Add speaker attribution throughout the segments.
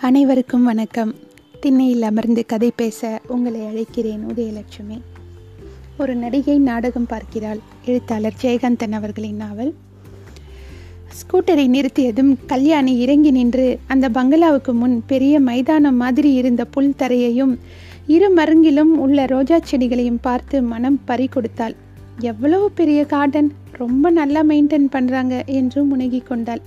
Speaker 1: அனைவருக்கும் வணக்கம். திண்ணையில் அமர்ந்து கதை பேச உங்களை அழைக்கிறேன் உதயலட்சுமி. ஒரு நடிகை நாடகம் பார்க்கிறாள். எழுத்தாளர் ஜெயகாந்தன் அவர்களின் நாவல். ஸ்கூட்டரை நிறுத்தியதும் கல்யாணி இறங்கி நின்று அந்த பங்களாவுக்கு முன் பெரிய மைதானம் மாதிரி இருந்த புல் தரையையும் இரு மருங்கிலும் உள்ள ரோஜா செடிகளையும் பார்த்து மனம் பறி கொடுத்தாள். எவ்வளவு பெரிய கார்டன் ரொம்ப நல்லா மெயின்டைன் பண்ணுறாங்க என்று முனகி கொண்டாள்.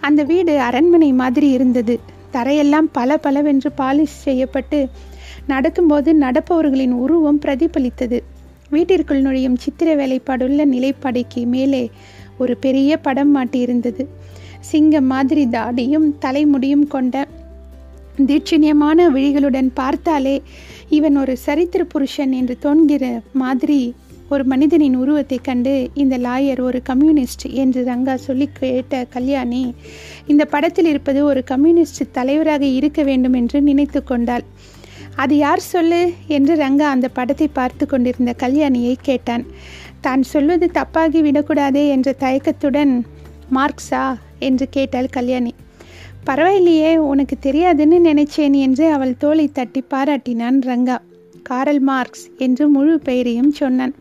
Speaker 1: அந்த வீடு அரண்மனை மாதிரி இருந்தது. தரையெல்லாம் பல பலவென்று பாலிஷ் செய்யப்பட்டு நடக்கும்போது நடப்பவர்களின் உருவம் பிரதிபலித்தது. வீட்டிற்குள் நுழையும் சித்திர வேலைப்பாடுள்ள நிலைப்படைக்கு மேலே ஒரு பெரிய படம் மாட்டியிருந்தது. சிங்கம் மாதிரி தாடியும் தலைமுடியும் கொண்ட தீட்சணியமான விழிகளுடன் பார்த்தாலே இவன் ஒரு சரித்திர புருஷன் என்று தோன்கிற மாதிரி ஒரு மனிதனின் உருவத்தை கண்டு இந்த லாயர் ஒரு கம்யூனிஸ்ட் என்று ரங்கா சொல்லி கேட்ட கல்யாணி இந்த படத்தில் இருப்பது ஒரு கம்யூனிஸ்ட் தலைவராக இருக்க வேண்டும் என்று நினைத்து கொண்டாள். அது யார் சொல்லு? என்று ரங்கா அந்த படத்தை பார்த்து கொண்டிருந்த கல்யாணியை கேட்டான். தான் சொல்வது தப்பாகி விடக்கூடாதே என்ற தயக்கத்துடன் மார்க்ஸா என்று கேட்டாள் கல்யாணி. பரவாயில்லையே உனக்கு தெரியாதுன்னு நினைச்சேன் என்று அவள் தோலை தட்டி பாராட்டினான் ரங்கா. காரல் மார்க்ஸ் என்று முழு பெயரையும் சொன்னான்.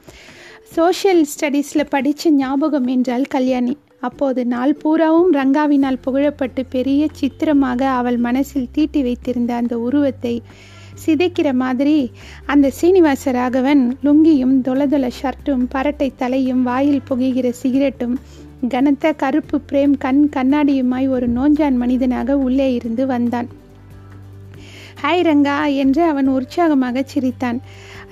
Speaker 1: சோஷியல் ஸ்டடீஸில் படித்த ஞாபகம் என்றால் கல்யாணி. அப்போது நாள் பூராவும் ரங்காவினால் புகழப்பட்டு பெரிய சித்திரமாக அவள் மனசில் தீட்டி வைத்திருந்த அந்த உருவத்தை சிதைக்கிற மாதிரி அந்த சீனிவாச ராகவன் லுங்கியும் தொலதொல ஷர்ட்டும் பரட்டை தலையும் வாயில் புகைகிற சிகரெட்டும் கனத்த கருப்பு பிரேம் கண் கண்ணாடியுமாய் ஒரு நோஞ்சான் மனிதனாக உள்ளே இருந்து வந்தான். ஹாய் ரங்கா என்று அவன் உற்சாகமாக சிரித்தான்.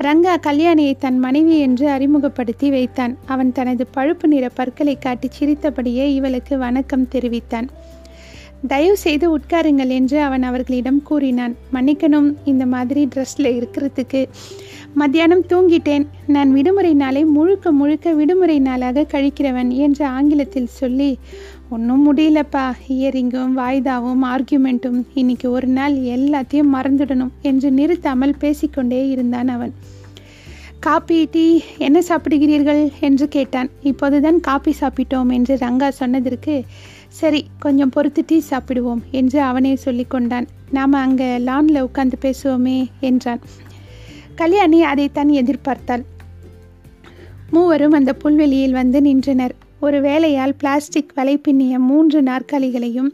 Speaker 1: ரங்கா கல்யாணியை தன் மனைவி என்று அறிமுகப்படுத்தி வைத்தான். அவன் தனது பழுப்பு நிற பற்களை காட்டி சிரித்தபடியே இவளுக்கு வணக்கம் தெரிவித்தான். தயவு செய்து உட்காருங்கள் என்று அவன் அவர்களிடம் கூறினான். மன்னிக்கணும் இந்த மாதிரி ட்ரெஸ்ஸில் இருக்கிறதுக்கு. மத்தியானம் தூங்கிட்டேன். நான் விடுமுறை நாளை முழுக்க முழுக்க விடுமுறை நாளாக கழிக்கிறவன் என்று ஆங்கிலத்தில் சொல்லி ஒன்றும் முடியலப்பா. இயரிங்கும் வாய்தாவும் ஆர்கியூமெண்ட்டும் இன்னைக்கு ஒரு நாள் எல்லாத்தையும் மறந்துடணும் என்று நிறுத்தாமல் பேசிக்கொண்டே இருந்தான் அவன். காப்பி டீ என்ன சாப்பிடுகிறீர்கள்? என்று கேட்டான். இப்போதுதான் காப்பி சாப்பிட்டோம் என்று ரங்கா சொன்னதற்கு சரி கொஞ்சம் பொறுத்து டீ சாப்பிடுவோம் என்று அவனே சொல்லி கொண்டான். நாம் அங்கே லானில் உட்காந்து பேசுவோமே என்றான். கல்யாணி அதைத்தான் எதிர்பார்த்தாள். மூவரும் அந்த புல்வெளியில் வந்து நின்றனர். ஒரு வேலையால் பிளாஸ்டிக் வலை பின்னிய மூன்று நாற்காலிகளையும்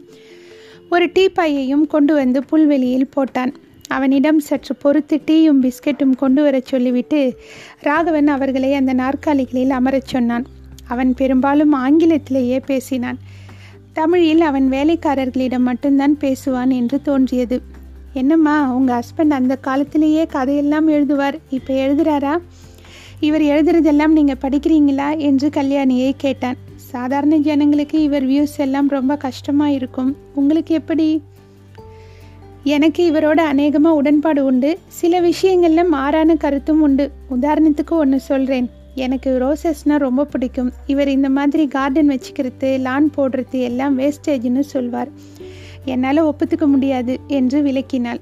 Speaker 1: ஒரு டீப்பாயையும் கொண்டு வந்து புல்வெளியில் போட்டான். அவனிடம் சற்று பொறுத்து டீயும் பிஸ்கெட்டும் கொண்டு வரச் சொல்லிவிட்டு ராகவன் அவர்களை அந்த நாற்காலிகளில் அமரச் சொன்னான். அவன் பெரும்பாலும் ஆங்கிலத்திலேயே பேசினான். தமிழில் அவன் வேலைக்காரர்களிடம் மட்டும்தான் பேசுவான் என்று தோன்றியது. என்னம்மா உங்கள் ஹஸ்பண்ட் அந்த காலத்திலேயே கதையெல்லாம் எழுதுவார் இப்போ எழுதுறாரா? இவர் எழுதுறதெல்லாம் நீங்கள் படிக்கிறீங்களா என்று கல்யாணியை கேட்டான். சாதாரண ஜனங்களுக்கு இவர் வியூஸ் எல்லாம் ரொம்ப கஷ்டமாக இருக்கும். உங்களுக்கு எப்படி? எனக்கு இவரோட அநேகமாக உடன்பாடு உண்டு. சில விஷயங்களில் மாறான கருத்தும் உண்டு. உதாரணத்துக்கு ஒன்று சொல்கிறேன் எனக்கு ரோசஸ்னால் ரொம்ப பிடிக்கும். இவர் இந்த மாதிரி கார்டன் வச்சுக்கிறது லான் போடுறது எல்லாம் வேஸ்டேஜ்னு சொல்வார். என்னால் ஒப்புத்துக்க முடியாது என்று விளக்கினாள்.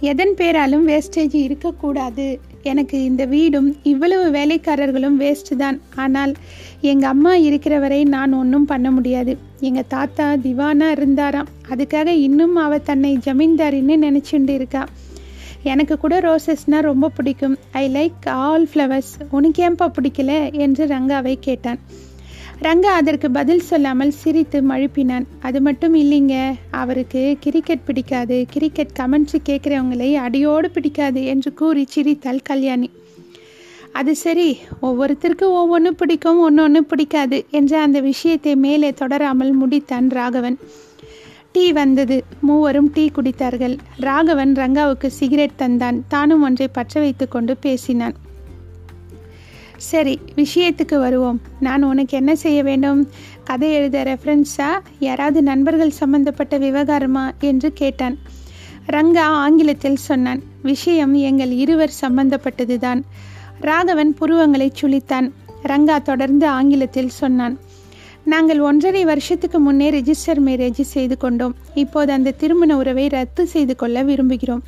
Speaker 1: எதன் பேராலும் வேஸ்டேஜ் இருக்கக்கூடாது. எனக்கு இந்த வீடும் இவ்வளவு வேலைக்காரர்களும் வேஸ்ட் தான். ஆனால் எங்கள் அம்மா இருக்கிற வரை நான் ஒன்றும் பண்ண முடியாது. எங்கள் தாத்தா திவானா இருந்தாராம். அதுக்காக இன்னும் அவ தன்னை ஜமீன்தாரின்னு நினச்சிண்டு இருக்கா. எனக்கு கூட ரோசஸ்னால் ரொம்ப பிடிக்கும். ஐ லைக் ஆல் ஃப்ளவர்ஸ் உனக்கு ஏன்பா பிடிக்கல? என்று ரங்காவை கேட்டான். ரங்கா அதற்கு பதில் சொல்லாமல் சிரித்து மழுப்பினான். அது மட்டும் இல்லைங்க. அவருக்கு கிரிக்கெட் பிடிக்காது. கிரிக்கெட் கமெண்ட்ஸ் கேட்குறவங்களை அடியோடு பிடிக்காது என்று கூறி சிரித்தாள் கல்யாணி. அது சரி. ஒவ்வொருத்தருக்கு ஒவ்வொன்று பிடிக்கும் ஒன்று ஒன்று பிடிக்காது என்ற அந்த விஷயத்தை மேலே தொடராமல் முடித்தான் ராகவன். டீ வந்தது. மூவரும் டீ குடித்தார்கள். ராகவன் ரங்காவுக்கு சிகரெட் தந்தான். தானும் ஒன்றை பற்ற வைத்து கொண்டு பேசினான். சரி விஷயத்துக்கு வருவோம். நான் உனக்கு என்ன செய்ய வேண்டும்? கதை எழுத ரெஃபரன்ஸா யாராவது நண்பர்கள் சம்பந்தப்பட்ட விவகாரமா? என்று கேட்டான். ரங்கா ஆங்கிலத்தில் சொன்னான் விஷயம் எங்கள் இருவர் சம்பந்தப்பட்டதுதான். ராகவன் புருவங்களை சுழித்தான். ரங்கா தொடர்ந்து ஆங்கிலத்தில் சொன்னான் நாங்கள் ஒன்றரை வருஷத்துக்கு முன்னே ரெஜிஸ்டர் மேரேஜ் செய்து கொண்டோம். இப்போது அந்த திருமண உறவை ரத்து செய்து கொள்ள விரும்புகிறோம்.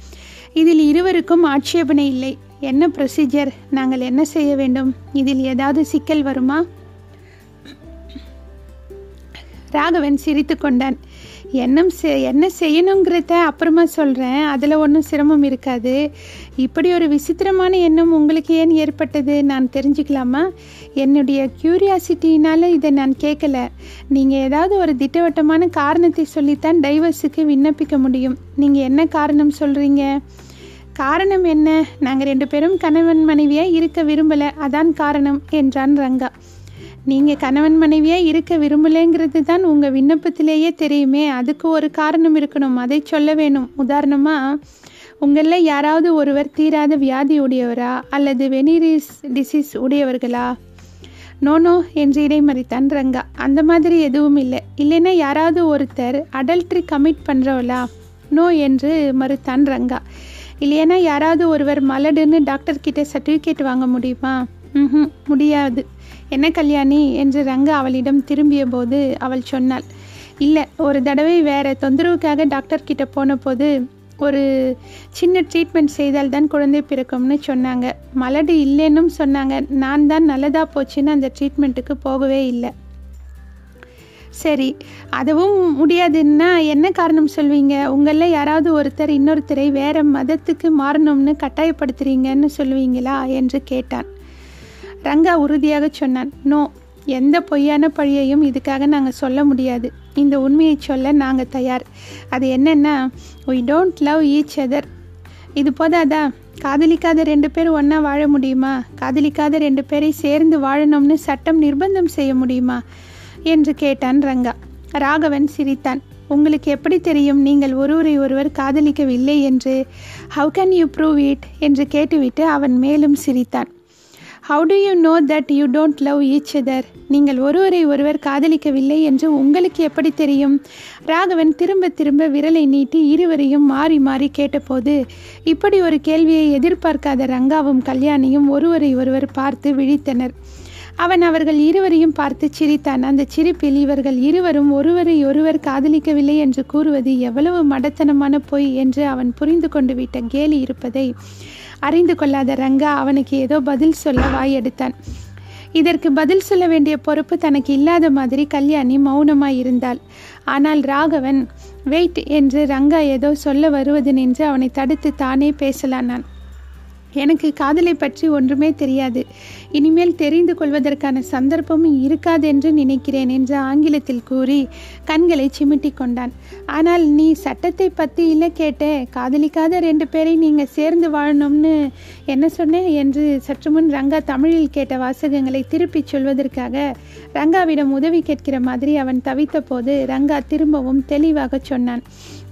Speaker 1: இதில் இருவருக்கும் ஆட்சேபனை இல்லை. என்ன ப்ரொசீஜர் நாங்கள் என்ன செய்ய வேண்டும்? இதில் ஏதாவது சிக்கல் வருமா? ராகவன் சிரித்து கொண்டான். என்ன செ என்ன செய்யணுங்கிறத அப்புறமா சொல்கிறேன் அதில் ஒன்றும் சிரமம் இருக்காது. இப்படி ஒரு விசித்திரமான எண்ணம் உங்களுக்கு ஏன் ஏற்பட்டது? நான் தெரிஞ்சுக்கலாமா? என்னுடைய க்யூரியாசிட்டினால் இதை நான் கேட்கல நீங்கள் ஏதாவது ஒரு திட்டவட்டமான காரணத்தை சொல்லித்தான் டைவர்ஸுக்கு விண்ணப்பிக்க முடியும். நீங்கள் என்ன காரணம் சொல்கிறீங்க காரணம் என்ன? நாங்கள் ரெண்டு பேரும் கணவன் மனைவியாக இருக்க விரும்பலை. அதான் காரணம் என்றான் ரங்கா. நீங்கள் கணவன் மனைவியாக இருக்க விரும்பலைங்கிறது தான் உங்கள் விண்ணப்பத்திலேயே தெரியுமே. அதுக்கு ஒரு காரணம் இருக்கணும். அதை சொல்ல வேணும். உதாரணமாக உங்களில் யாராவது ஒருவர் தீராத வியாதி உடையவரா? அல்லது வெனிரிஸ் டிசீஸ் உடையவர்களா? நோ நோ என்று இடைமறித்தான் ரங்கா. அந்த மாதிரி எதுவும் இல்லை. இல்லைன்னா யாராவது ஒருத்தர் அடல்ட்ரி கமிட் பண்ணுறவளா நோ என்று மறுத்தான் ரங்கா. இல்லைன்னா யாராவது ஒருவர் மலடுன்னு டாக்டர் கிட்ட சர்டிஃபிகேட் வாங்க முடியுமா? ம் முடியாது. என்ன கல்யாணி? என்று ரங்கா அவளிடம் திரும்பிய போது அவள் சொன்னாள். இல்லை ஒரு தடவை வேற தொந்தரவுக்காக டாக்டர் கிட்ட போன போது ஒரு சின்ன ட்ரீட்மெண்ட் செய்தால் தான் குழந்தை பிறக்கும்னு சொன்னாங்க. மலடு இல்லைன்னும் சொன்னாங்க. நான் தான் நல்லதாக போச்சுன்னு அந்த ட்ரீட்மெண்ட்டுக்கு போகவே இல்லை. சரி அதுவும் முடியாதுன்னா என்ன காரணம் சொல்வீங்க? உங்களில் யாராவது ஒருத்தர் இன்னொருத்தரை வேற மதத்துக்கு மாறணும்னு கட்டாயப்படுத்துறீங்கன்னு சொல்லுவீங்களா? என்று கேட்டான். ரங்கா உறுதியாக சொன்னான் நோ எந்த பொய்யான பழியையும் இதுக்காக நாங்கள் சொல்ல முடியாது. இந்த உண்மையை சொல்ல நாங்கள் தயார். அது என்னென்னா we don't love each other இது போதாதா? காதலிக்காத ரெண்டு பேர் ஒன்றா வாழ முடியுமா? காதலிக்காத ரெண்டு பேரை சேர்ந்து வாழணும்னு சட்டம் நிர்பந்தம் செய்ய முடியுமா? என்று கேட்டான் ரங்கா. ராகவன் சிரித்தான். உங்களுக்கு எப்படி தெரியும் நீங்கள் ஒருவரை ஒருவர் காதலிக்கவில்லை என்று? How can you prove it என்று கேட்டுவிட்டு அவன் மேலும் சிரித்தான். How do you know that you don't love each other நீங்கள் ஒருவரை ஒருவர் காதலிக்கவில்லை என்று உங்களுக்கு எப்படி தெரியும்? ராகவன் திரும்ப திரும்ப விரலை நீட்டி இருவரையும் மாறி மாறி கேட்டபோது இப்படி ஒரு கேள்வியை எதிர்பார்க்காத ரங்காவும் கல்யாணியும் ஒருவரை ஒருவர் பார்த்து விழித்தனர். அவன் அவர்கள் இருவரையும் பார்த்து சிரித்தான். அந்த சிரிப்பில் இவர்கள் இருவரும் ஒருவரை ஒருவர் காதலிக்கவில்லை என்று கூறுவது எவ்வளவு மடத்தனமான பொய் என்று அவன் புரிந்து கொண்டு விட்ட கேலி இருப்பதை அறிந்து கொள்ளாத ரங்கா அவனுக்கு ஏதோ பதில் சொல்ல வாயெடுத்தான் இதற்கு பதில் சொல்ல வேண்டிய பொறுப்பு தனக்கு இல்லாத மாதிரி கல்யாணி மௌனமாய் இருந்தாள். ஆனால் ராகவன் வெயிட் என்று ரங்கா ஏதோ சொல்ல வருவது நின்று அவனை தடுத்து தானே பேசலானான். எனக்கு காதலை பற்றி ஒன்றுமே தெரியாது. இனிமேல் தெரிந்து கொள்வதற்கான சந்தர்ப்பமும் இருக்காது என்று நினைக்கிறேன் என்று ஆங்கிலத்தில் கூறி கண்களை சிமிட்டி கொண்டான். ஆனால் நீ சட்டத்தை பற்றி இல்லை கேட்டே காதலிக்காத ரெண்டு பேரை நீங்கள் சேர்ந்து வாழணும்னு என்ன சொன்னேன் என்று சற்று முன் ரங்கா தமிழில் கேட்ட வாசகங்களை திருப்பிச் சொல்வதற்காக ரங்காவிடம் உதவி கேட்கிற மாதிரி அவன் தவித்த போது ரங்கா திரும்பவும் தெளிவாக சொன்னான்.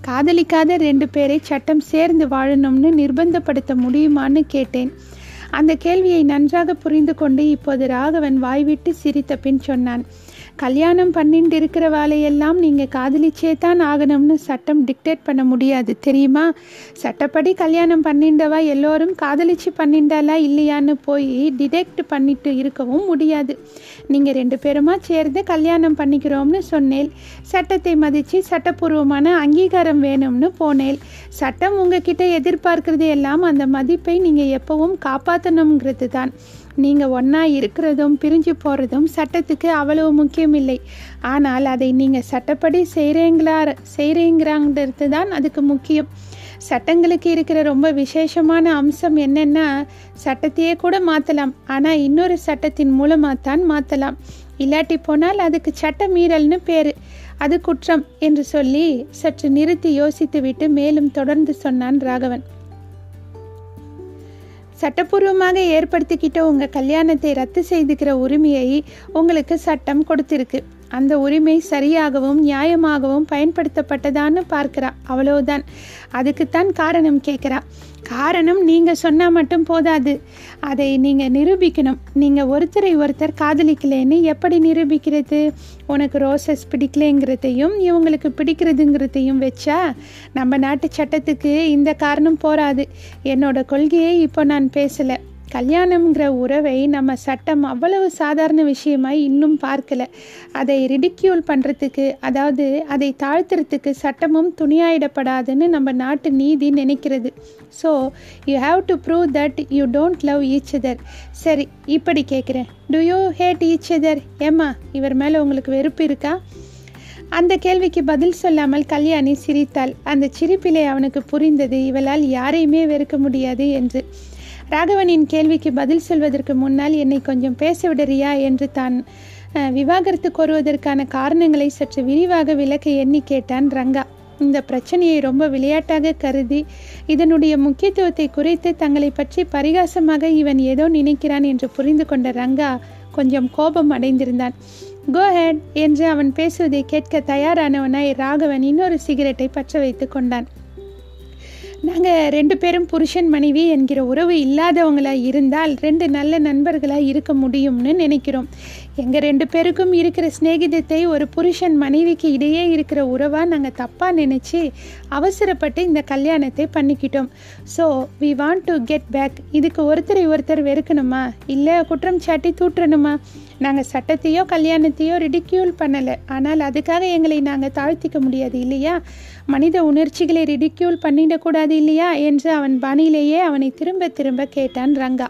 Speaker 1: காதலிக்காத ரெண்டு பேரை சட்டம் சேர்ந்து வாழணும்னு நிர்பந்தப்படுத்த முடியுமான்னு கேட்டேன். அந்த கேள்வியை நன்றாக புரிந்து கொண்டு இப்போது ராகவன் வாய்விட்டு சிரித்த பின் சொன்னான். கல்யாணம் பண்ணிட்டு இருக்கிற வேலையெல்லாம் நீங்கள் காதலிச்சே தான் ஆகணும்னு சட்டம் டிக்டேட் பண்ண முடியாது தெரியுமா? சட்டப்படி கல்யாணம் பண்ணிண்டவா எல்லோரும் காதலிச்சு பண்ணிண்டாலா இல்லையான்னு போய் டிடெக்ட் பண்ணிட்டு இருக்கவும் முடியாது. நீங்கள் ரெண்டு பேருமா சேர்ந்து கல்யாணம் பண்ணிக்கிறோம்னு சொன்னேன் சட்டத்தை மதித்து சட்டப்பூர்வமான அங்கீகாரம் வேணும்னு போனேன் சட்டம் உங்ககிட்ட எதிர்பார்க்கறது எல்லாம் அந்த மதிப்பை நீங்கள் எப்பவும் காப்பாற்றணுங்கிறது தான் நீங்கள் ஒன்றா இருக்கிறதும் பிரிஞ்சு போகிறதும் சட்டத்துக்கு அவ்வளவு முக்கியமில்லை. ஆனால் அதை நீங்கள் சட்டப்படி செய்கிறீங்களா செய்கிறீங்கிறாங்கிறது தான் அதுக்கு முக்கியம். சட்டங்களுக்கு இருக்கிற ரொம்ப விசேஷமான அம்சம் என்னென்னா சட்டத்தையே கூட மாற்றலாம் ஆனால் இன்னொரு சட்டத்தின் மூலமாக தான் மாற்றலாம் இல்லாட்டி போனால் அதுக்கு சட்ட மீறல்னு பேர். அது குற்றம் என்று சொல்லி சற்று நிறுத்தி யோசித்துவிட்டு மேலும் தொடர்ந்து சொன்னான் ராகவன். சட்டப்பூர்வமாக ஏற்படுத்திக்கிட்ட உங்கள் கல்யாணத்தை ரத்து செய்துக்கிற உரிமையை உங்களுக்கு சட்டம் கொடுத்திருக்கு. அந்த உரிமை சரியாகவும் நியாயமாகவும் பயன்படுத்தப்பட்டதான்னு பார்க்கிறா. அவ்வளோதான் அதுக்குத்தான் காரணம் கேட்குறா. காரணம் நீங்கள் சொன்னால் மட்டும் போதாது. அதை நீங்கள் நிரூபிக்கணும். நீங்கள் ஒருத்தரை ஒருத்தர் காதலிக்கலேன்னு எப்படி நிரூபிக்கிறது? உனக்கு ரோசஸ் பிடிக்கலைங்கிறதையும் இவங்களுக்கு பிடிக்கிறதுங்கிறதையும் வச்சா நம்ம நாட்டு சட்டத்துக்கு இந்த காரணம் போராது என்னோட கொள்கையை இப்போ நான் பேசலை. கல்யாணம்ங்கிற உறவை நம்ம சட்டம் அவ்வளவு சாதாரண விஷயமாய் இன்னும் பார்க்கல. அதை ரிடிக்யூல் பண்ணுறதுக்கு அதாவது அதை தாழ்த்துறதுக்கு சட்டமும் துணியாயிடப்படாதுன்னு நம்ம நாட்டு நீதி நினைக்கிறது. So you have to prove that you don't love each other சரி இப்படி கேட்குறேன் do you hate each other ஏம்மா இவர் மேலே உங்களுக்கு வெறுப்பு இருக்கா? அந்த கேள்விக்கு பதில் சொல்லாமல் கல்யாணி சிரித்தாள். அந்த சிரிப்பிலே அவனுக்கு புரிந்தது இவளால் யாரையுமே வெறுக்க முடியாது என்று. ராகவனின் கேள்விக்கு பதில் சொல்வதற்கு முன்னால் என்னை கொஞ்சம் பேச விடுறியா என்று தான் விவாகரத்து கோருவதற்கான காரணங்களை சற்று விரிவாக விளக்க எண்ணி கேட்டான் ரங்கா. இந்த பிரச்சனையை ரொம்ப விளையாட்டாக கருதி இதனுடைய முக்கியத்துவத்தை குறைத்து தங்களை பற்றி பரிகாசமாக இவன் ஏதோ நினைக்கிறான் என்று புரிந்து கொண்ட ரங்கா கொஞ்சம் கோபம் அடைந்திருந்தான். கோ ஹெட் என்று அவன் பேசுவதை கேட்க தயாரானவனாய் ராகவன் இன்னொரு சிகரெட்டை பற்ற வைத்து கொண்டான். நாங்கள் ரெண்டு பேரும் புருஷன் மனைவி என்கிற உறவு இல்லாதவங்களாக இருந்தால் ரெண்டு நல்ல நண்பர்களாக இருக்க முடியும்னு நினைக்கிறோம். எங்கள் ரெண்டு பேருக்கும் இருக்கிற சிநேகிதத்தை ஒரு புருஷன் மனைவிக்கு இடையே இருக்கிற உறவாக நாங்கள் தப்பாக நினச்சி அவசரப்பட்டு இந்த கல்யாணத்தை பண்ணிக்கிட்டோம். So we want to get back இதுக்கு ஒருத்தரை ஒருத்தர் வெறுக்கணுமா? இல்லை குற்றம் சாட்டி தூற்றணுமா? நாங்கள் சட்டத்தையோ கல்யாணத்தையோ ரிடிக்யூல் பண்ணலை. ஆனால் அதுக்காக எங்களை நாங்கள் தாழ்த்திக்க முடியாது இல்லையா? மனித உணர்ச்சிகளை ரிடிக்யூல் பண்ணிடக்கூடாது இல்லையா? என்று அவன் பாணியிலேயே அவனை திரும்ப திரும்ப கேட்டான் Ranga.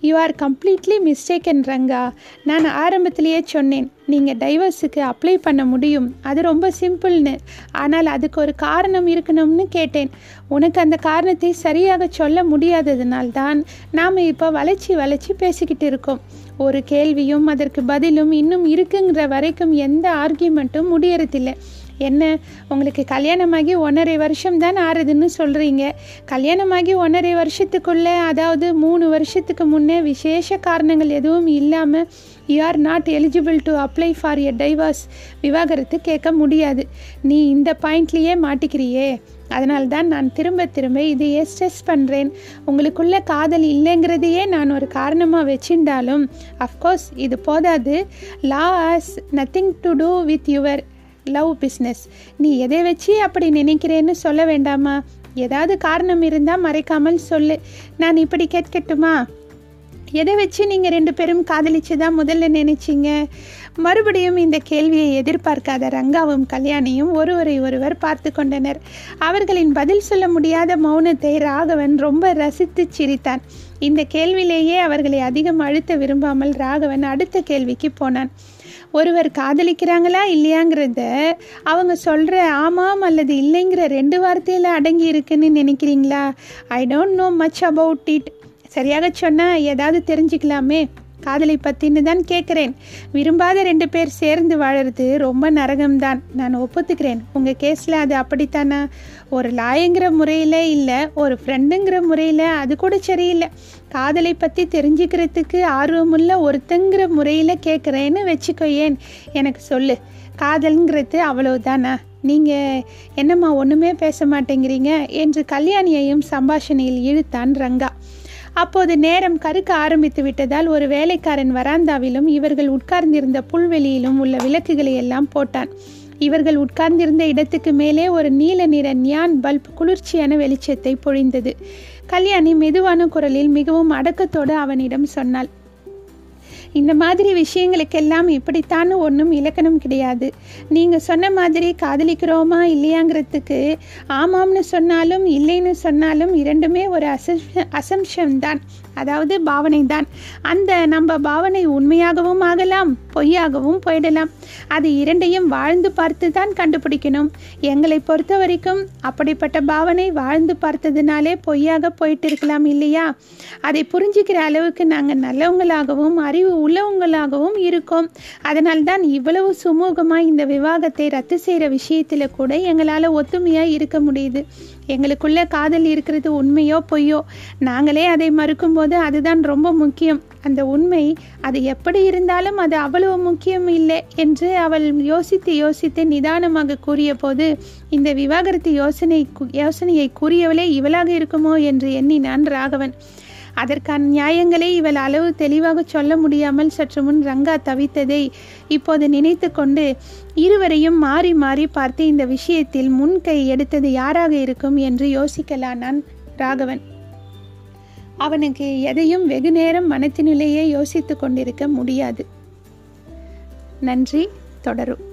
Speaker 1: You are completely mistaken Ranga. நான் ஆரம்பத்திலேயே சொன்னேன் நீங்கள் டைவர்ஸுக்கு அப்ளை பண்ண முடியும். அது ரொம்ப சிம்பிள்னு. ஆனால் அதுக்கு ஒரு காரணம் இருக்கணும்னு கேட்டேன். உனக்கு அந்த காரணத்தை சரியாக சொல்ல முடியாததுனால்தான் நாம் இப்போ வளைச்சி வளைச்சி பேசிக்கிட்டு இருக்கோம். ஒரு கேள்வியும் அதற்கு பதிலும் இன்னும் இருக்குங்கிற வரைக்கும் எந்த ஆர்கியூமெண்ட்டும் முடியறதில்லை. என்ன உங்களுக்கு கல்யாணமாகி ஒன்றரை வருஷம் தான் ஆறுதுன்னு சொல்கிறீங்க கல்யாணமாகி ஒன்றரை வருஷத்துக்குள்ளே அதாவது மூணு வருஷத்துக்கு முன்னே விசேஷ காரணங்கள் எதுவும் இல்லாமல் you are not eligible to apply for a divorce விவாகரத்து கேட்க முடியாது. நீ இந்த பாயிண்ட்லேயே மாட்டிக்கிறியே. அதனால்தான் நான் திரும்ப திரும்ப இதையே ஸ்ட்ரெஸ் பண்ணுறேன் உங்களுக்குள்ள காதல் இல்லைங்கிறதையே நான் ஒரு காரணமாக வச்சிருந்தாலும் அஃப்கோர்ஸ் இது போதாது. Law nothing to do with your love business நீ எதை வச்சு அப்படி நினைக்கிறேன்னு சொல்ல வேண்டாமா? ஏதாவது காரணம் இருந்தால் மறைக்காமல் சொல்லு. நான் இப்படி கேட்கட்டுமா? எதை வச்சு நீங்கள் ரெண்டு பேரும் காதலிச்சதா முதல்ல நினைச்சிங்க? மறுபடியும் இந்த கேள்வியை எதிர்பார்க்காத ரங்காவும் கல்யாணியும் ஒருவரை ஒருவர் பார்த்து கொண்டனர். அவர்களின் பதில் சொல்ல முடியாத மௌனத்தை ராகவன் ரொம்ப ரசித்து சிரித்தான். இந்த கேள்வியிலேயே அவர்களை அதிகம் அழுத்த விரும்பாமல் ராகவன் அடுத்த கேள்விக்கு போனான். ஒருவர் காதலிக்கிறாங்களா இல்லையாங்கிறத அவங்க சொல்கிற ஆமாம் அல்லது இல்லைங்கிற ரெண்டு வார்த்தையில் அடங்கி இருக்குன்னு நினைக்கிறீங்களா? I don't know much about it சரியாக சொன்னால் ஏதாவது தெரிஞ்சுக்கலாமே? காதலை பற்றின்னு தான் கேட்குறேன் விரும்பாத ரெண்டு பேர் சேர்ந்து வாழறது ரொம்ப நரகம்தான். நான் ஒப்புத்துக்கிறேன். உங்கள் கேஸில் அது அப்படித்தானா? ஒரு லாயங்கிற முறையில் இல்லை ஒரு ஃப்ரெண்டுங்கிற முறையில் அது கூட சரியில்லை. காதலை பற்றி தெரிஞ்சுக்கிறதுக்கு ஆர்வமுள்ள ஒருத்தங்கிற முறையில் கேட்குறேன்னு வச்சுக்கோ ஏன் எனக்கு சொல்லு காதல்ங்கிறது அவ்வளோதானா நீங்கள் என்னம்மா ஒன்றுமே பேச மாட்டேங்கிறீங்க? என்று கல்யாணியையும் சம்பாஷணையில் இழுத்தான் ரங்கா. அப்போது நேரம் கருக்க ஆரம்பித்து விட்டதால் ஒரு வேலைக்காரன் வராந்தாவிலும் இவர்கள் உட்கார்ந்திருந்த புல்வெளியிலும் உள்ள விளக்குகளை எல்லாம் போட்டான். இவர்கள் உட்கார்ந்திருந்த இடத்துக்கு மேலே ஒரு நீல நிற நியான் பல்ப் குளிர்ச்சியான வெளிச்சத்தை பொழிந்தது. கல்யாணி மெதுவான குரலில் மிகவும் அடக்கத்தோடு அவனிடம் சொன்னாள் இந்த மாதிரி விஷயங்களுக்கெல்லாம் இப்படித்தான் ஒன்றும் இலக்கணம் கிடையாது. நீங்கள் சொன்ன மாதிரி காதலிக்கிறோமா இல்லையாங்கிறதுக்கு ஆமாம்னு சொன்னாலும் இல்லைன்னு சொன்னாலும் இரண்டுமே ஒரு அசம் அசம்ஷன் தான் அதாவது பாவனை தான் அந்த நம்ம பாவனை உண்மையாகவும் ஆகலாம் பொய்யாகவும் போயிடலாம். அது இரண்டையும் வாழ்ந்து பார்த்து தான் கண்டுபிடிக்கணும். எங்களை பொறுத்த வரைக்கும் அப்படிப்பட்ட பாவனை வாழ்ந்து பார்த்ததுனாலே பொய்யாக போயிட்டு இருக்கலாம் இல்லையா? அதை புரிஞ்சுக்கிற அளவுக்கு நாங்கள் நல்லவங்களாகவும் அறிவு உள்ளவங்களாகவும் இருக்கோம். அதனால்தான் இவ்வளவு சுமூகமாக இந்த விவாகத்தை ரத்து செய்கிற விஷயத்தில் கூட எங்களால் ஒத்துமையாக இருக்க முடியுது. எங்களுக்குள்ள காதல் இருக்கிறது உண்மையோ பொய்யோ நாங்களே அதை மறுக்கும்போது அதுதான் ரொம்ப முக்கியம். அந்த உண்மை அது எப்படி இருந்தாலும் அது அவ்வளவு முக்கியம் இல்லை என்று அவள் யோசித்து யோசித்து நிதானமாக கூறிய போது இந்த விவாகரத்து யோசனை யோசனையை கூறியவளே இவளாக இருக்குமோ என்று எண்ணினான் ராகவன். அதற்கான நியாயங்களை இவள் அளவு தெளிவாக சொல்ல முடியாமல் சற்று முன் ரங்கா தவித்ததை இப்போது நினைத்து கொண்டு இருவரையும் மாறி மாறி பார்த்து இந்த விஷயத்தில் முன் கை எடுத்தது யாராக இருக்கும் என்று யோசிக்கலானான் ராகவன். அவனுக்கு எதையும் வெகு நேரம் மனத்தினிலேயே யோசித்து கொண்டிருக்க முடியாது. நன்றி தொடரும்.